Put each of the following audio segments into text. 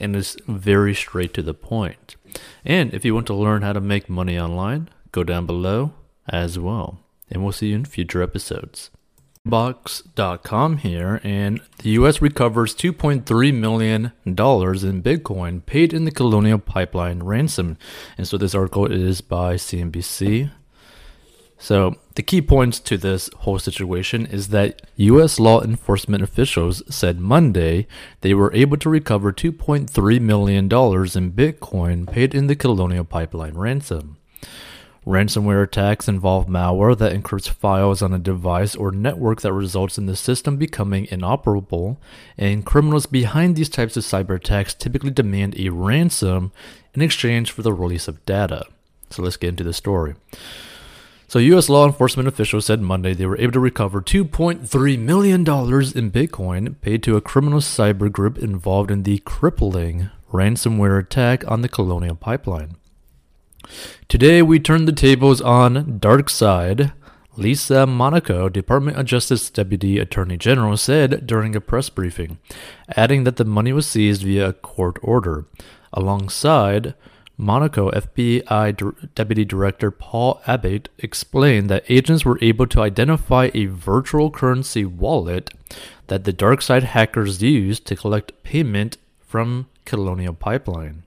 and is very straight to the point. And if you want to learn how to make money online, go down below as well. And we'll see you in future episodes. Box.com here, and the US recovers $2.3 million in Bitcoin paid in the Colonial Pipeline ransom. And so this article is by CNBC. So, the key points to this whole situation is that US law enforcement officials said Monday they were able to recover $2.3 million in Bitcoin paid in the Colonial Pipeline ransom. Ransomware attacks involve malware that encrypts files on a device or network that results in the system becoming inoperable, and criminals behind these types of cyber attacks typically demand a ransom in exchange for the release of data. So let's get into the story. So, U.S. law enforcement officials said Monday they were able to recover $2.3 million in Bitcoin paid to a criminal cyber group involved in the crippling ransomware attack on the Colonial Pipeline. Today, we turn the tables on DarkSide. Lisa Monaco, Department of Justice Deputy Attorney General, said during a press briefing, adding that the money was seized via a court order. Alongside, Monaco FBI Deputy Director Paul Abbott explained that agents were able to identify a virtual currency wallet that the DarkSide hackers used to collect payment from Colonial Pipeline.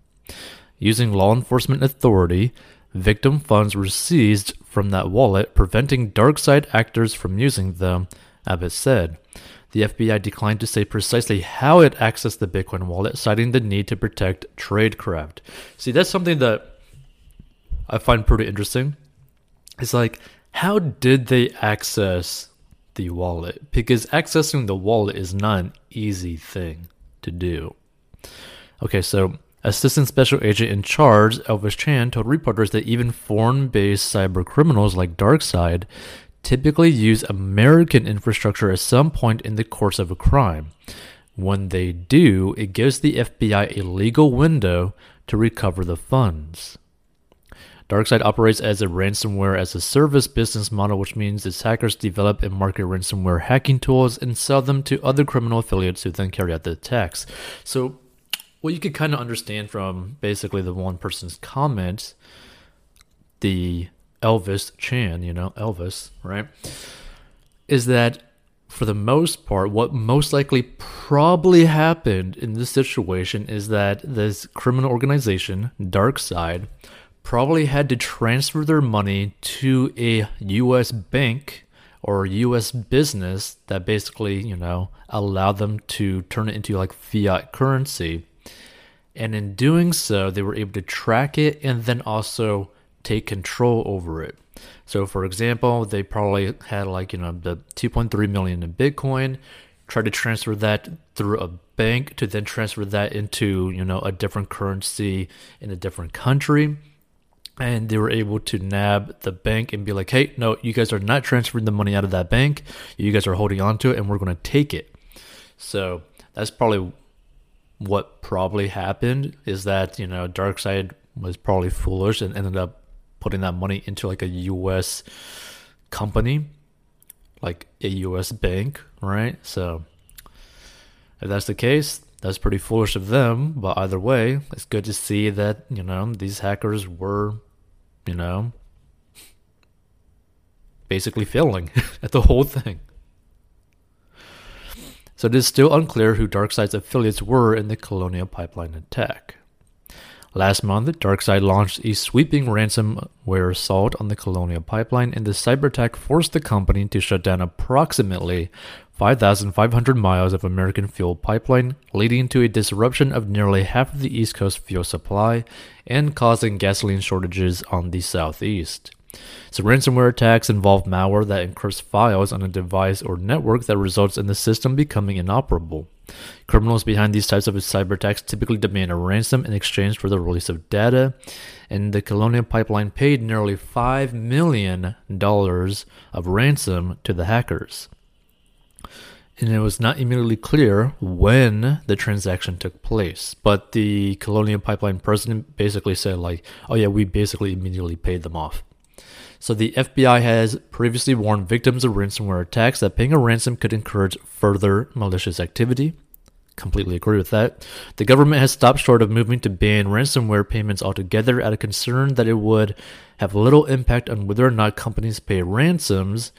Using law enforcement authority, victim funds were seized from that wallet, preventing DarkSide actors from using them, Abbott said. The FBI declined to say precisely how it accessed the Bitcoin wallet, citing the need to protect tradecraft. See, that's something that I find pretty interesting. It's like, how did they access the wallet? Because accessing the wallet is not an easy thing to do. Okay, so Assistant Special Agent in charge, Elvis Chan, told reporters that even foreign based cyber criminals like DarkSide typically use American infrastructure at some point in the course of a crime. When they do, it gives the FBI a legal window to recover the funds. DarkSide operates as a ransomware as a service business model, which means its hackers develop and market ransomware hacking tools and sell them to other criminal affiliates who then carry out the attacks. So, what you could kind of understand from basically the one person's comments, the Elvis Chan, you know, Elvis, right? Is that for the most part, what most likely probably happened in this situation is that this criminal organization, Dark Side, probably had to transfer their money to a US bank or US business that basically, you know, allowed them to turn it into like fiat currency. And in doing so, they were able to track it and then also take control over it. So, for example, they probably had like you know the 2.3 million in Bitcoin, tried to transfer that through a bank to then transfer that into you know a different currency in a different country. And they were able to nab the bank and be like, hey, no, you guys are not transferring the money out of that bank. You guys are holding on to it and we're going to take it. So that's probably what probably happened is that, you know, DarkSide was probably foolish and ended up putting that money into like a US company, like a US bank, right? So if that's the case, that's pretty foolish of them. But either way, it's good to see that, you know, these hackers were, you know, basically failing at the whole thing. So it is still unclear who DarkSide's affiliates were in the Colonial Pipeline attack. Last month, DarkSide launched a sweeping ransomware assault on the Colonial Pipeline, and the cyber attack forced the company to shut down approximately 5,500 miles of American fuel pipeline, leading to a disruption of nearly half of the East Coast fuel supply and causing gasoline shortages on the Southeast. So, ransomware attacks involve malware that encrypts files on a device or network that results in the system becoming inoperable. Criminals behind these types of cyber attacks typically demand a ransom in exchange for the release of data, and the Colonial Pipeline paid nearly $5 million of ransom to the hackers. And it was not immediately clear when the transaction took place. But the Colonial Pipeline president basically said, like, oh yeah, we basically immediately paid them off. So the FBI has previously warned victims of ransomware attacks that paying a ransom could encourage further malicious activity. Completely agree with that. The government has stopped short of moving to ban ransomware payments altogether out of concern that it would have little impact on whether or not companies pay ransoms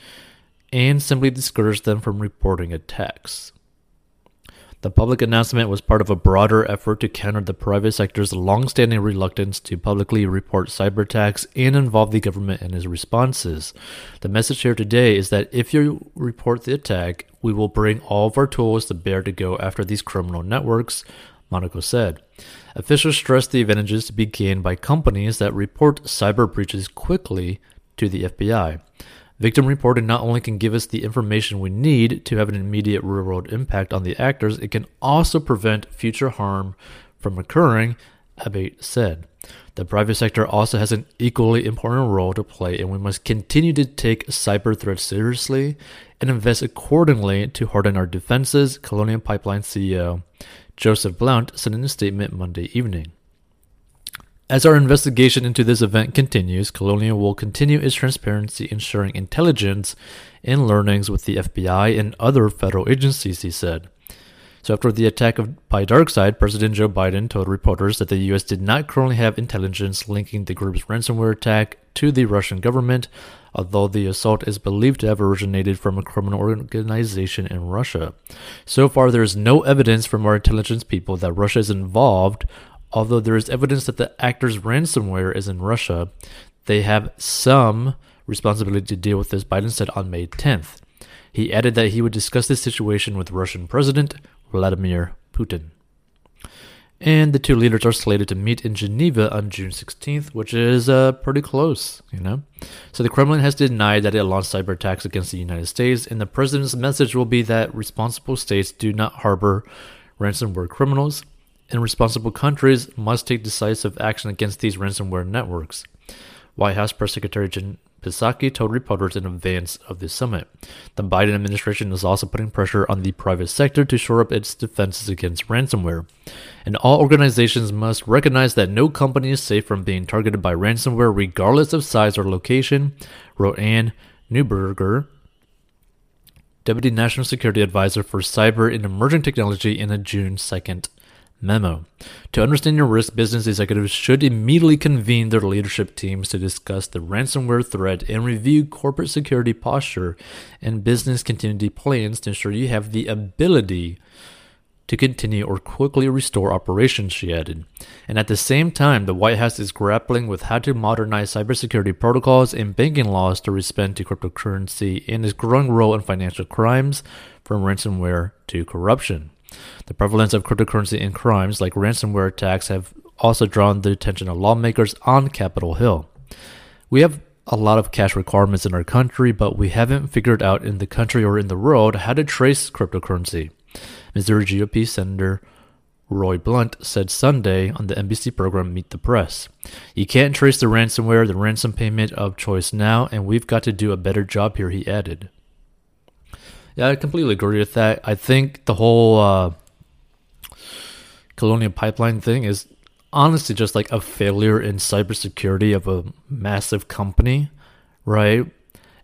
and simply discourage them from reporting attacks. The public announcement was part of a broader effort to counter the private sector's long-standing reluctance to publicly report cyber attacks and involve the government in its responses. The message here today is that if you report the attack, we will bring all of our tools to bear to go after these criminal networks, Monaco said. Officials stressed the advantages to be gained by companies that report cyber breaches quickly to the FBI. Victim reporting not only can give us the information we need to have an immediate real world impact on the actors, it can also prevent future harm from occurring, Abbate said. The private sector also has an equally important role to play, and we must continue to take cyber threats seriously and invest accordingly to harden our defenses, Colonial Pipeline CEO Joseph Blount said in a statement Monday evening. As our investigation into this event continues, Colonial will continue its transparency ensuring intelligence and learnings with the FBI and other federal agencies, he said. So, after the attack of, by DarkSide, President Joe Biden told reporters that the U.S. did not currently have intelligence linking the group's ransomware attack to the Russian government, although the assault is believed to have originated from a criminal organization in Russia. So far, there is no evidence from our intelligence people that Russia is involved Although there is evidence that the actor's ransomware is in Russia, they have some responsibility to deal with this, Biden said on May 10th. He added that he would discuss this situation with Russian President Vladimir Putin. And the two leaders are slated to meet in Geneva on June 16th, which is uh, pretty close, you know. So the Kremlin has denied that it launched cyber attacks against the United States, and the president's message will be that responsible states do not harbor ransomware criminals and responsible countries must take decisive action against these ransomware networks. White House Press Secretary Jen Psaki told reporters in advance of the summit. The Biden administration is also putting pressure on the private sector to shore up its defenses against ransomware. And all organizations must recognize that no company is safe from being targeted by ransomware, regardless of size or location, wrote Anne Neuberger, Deputy National Security Advisor for Cyber and Emerging Technology, in a June 2nd Memo. To understand your risk, business executives should immediately convene their leadership teams to discuss the ransomware threat and review corporate security posture and business continuity plans to ensure you have the ability to continue or quickly restore operations, she added. And at the same time, the White House is grappling with how to modernize cybersecurity protocols and banking laws to respond to cryptocurrency and its growing role in financial crimes, from ransomware to corruption. The prevalence of cryptocurrency in crimes like ransomware attacks have also drawn the attention of lawmakers on Capitol Hill. We have a lot of cash requirements in our country, but we haven't figured out in the country or in the world how to trace cryptocurrency. Missouri GOP Senator Roy Blunt said Sunday on the NBC program Meet the Press. You can't trace the ransomware, the ransom payment of choice now, and we've got to do a better job here, he added. Yeah, I completely agree with that. I think the whole uh, Colonial Pipeline thing is honestly just like a failure in cybersecurity of a massive company, right?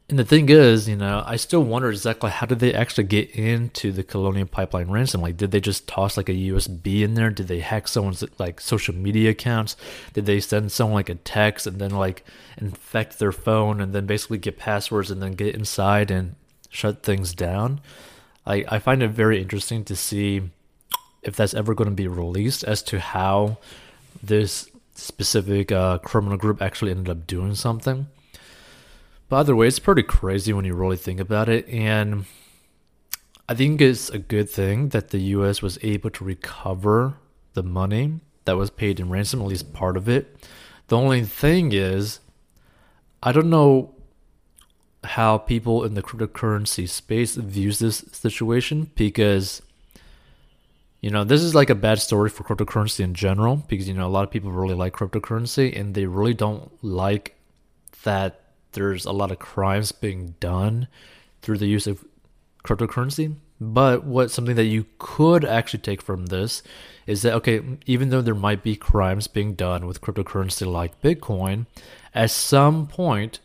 And the thing is, you know, I still wonder exactly how did they actually get into the Colonial Pipeline ransom? Like, did they just toss like a USB in there? Did they hack someone's like social media accounts? Did they send someone like a text and then like infect their phone and then basically get passwords and then get inside and shut things down. I, I find it very interesting to see if that's ever going to be released as to how this specific uh, criminal group actually ended up doing something. But either way, it's pretty crazy when you really think about it. And I think it's a good thing that the US was able to recover the money that was paid in ransom, at least part of it. The only thing is, I don't know how people in the cryptocurrency space views this situation because you know, this is like a bad story for cryptocurrency in general because, you know, a lot of people really like cryptocurrency and they really don't like that there's a lot of crimes being done through the use of cryptocurrency. But what something that you could actually take from this is that okay, even though there might be crimes being done with cryptocurrency like Bitcoin, at some point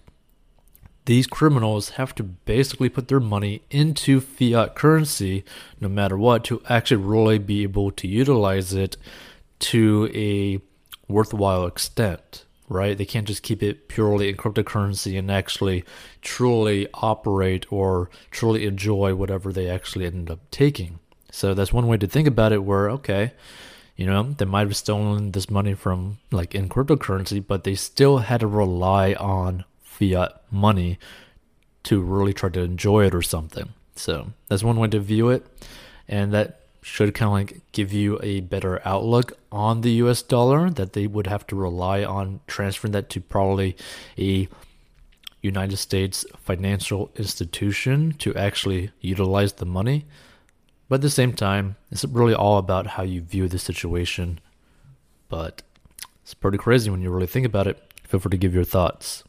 these criminals have to basically put their money into fiat currency no matter what to actually really be able to utilize it to a worthwhile extent right? They can't just keep it purely in cryptocurrency and actually truly operate or truly enjoy whatever they actually end up taking. So that's one way to think about it where, okay, you know, they might have stolen this money from like in cryptocurrency, but they still had to rely on fiat money to really try to enjoy it or something. So that's one way to view it. And that should kind of like give you a better outlook on the US dollar that they would have to rely on transferring that to probably a United States financial institution to actually utilize the money. But at the same time, it's really all about how you view the situation. But it's pretty crazy when you really think about it. Feel free to give your thoughts.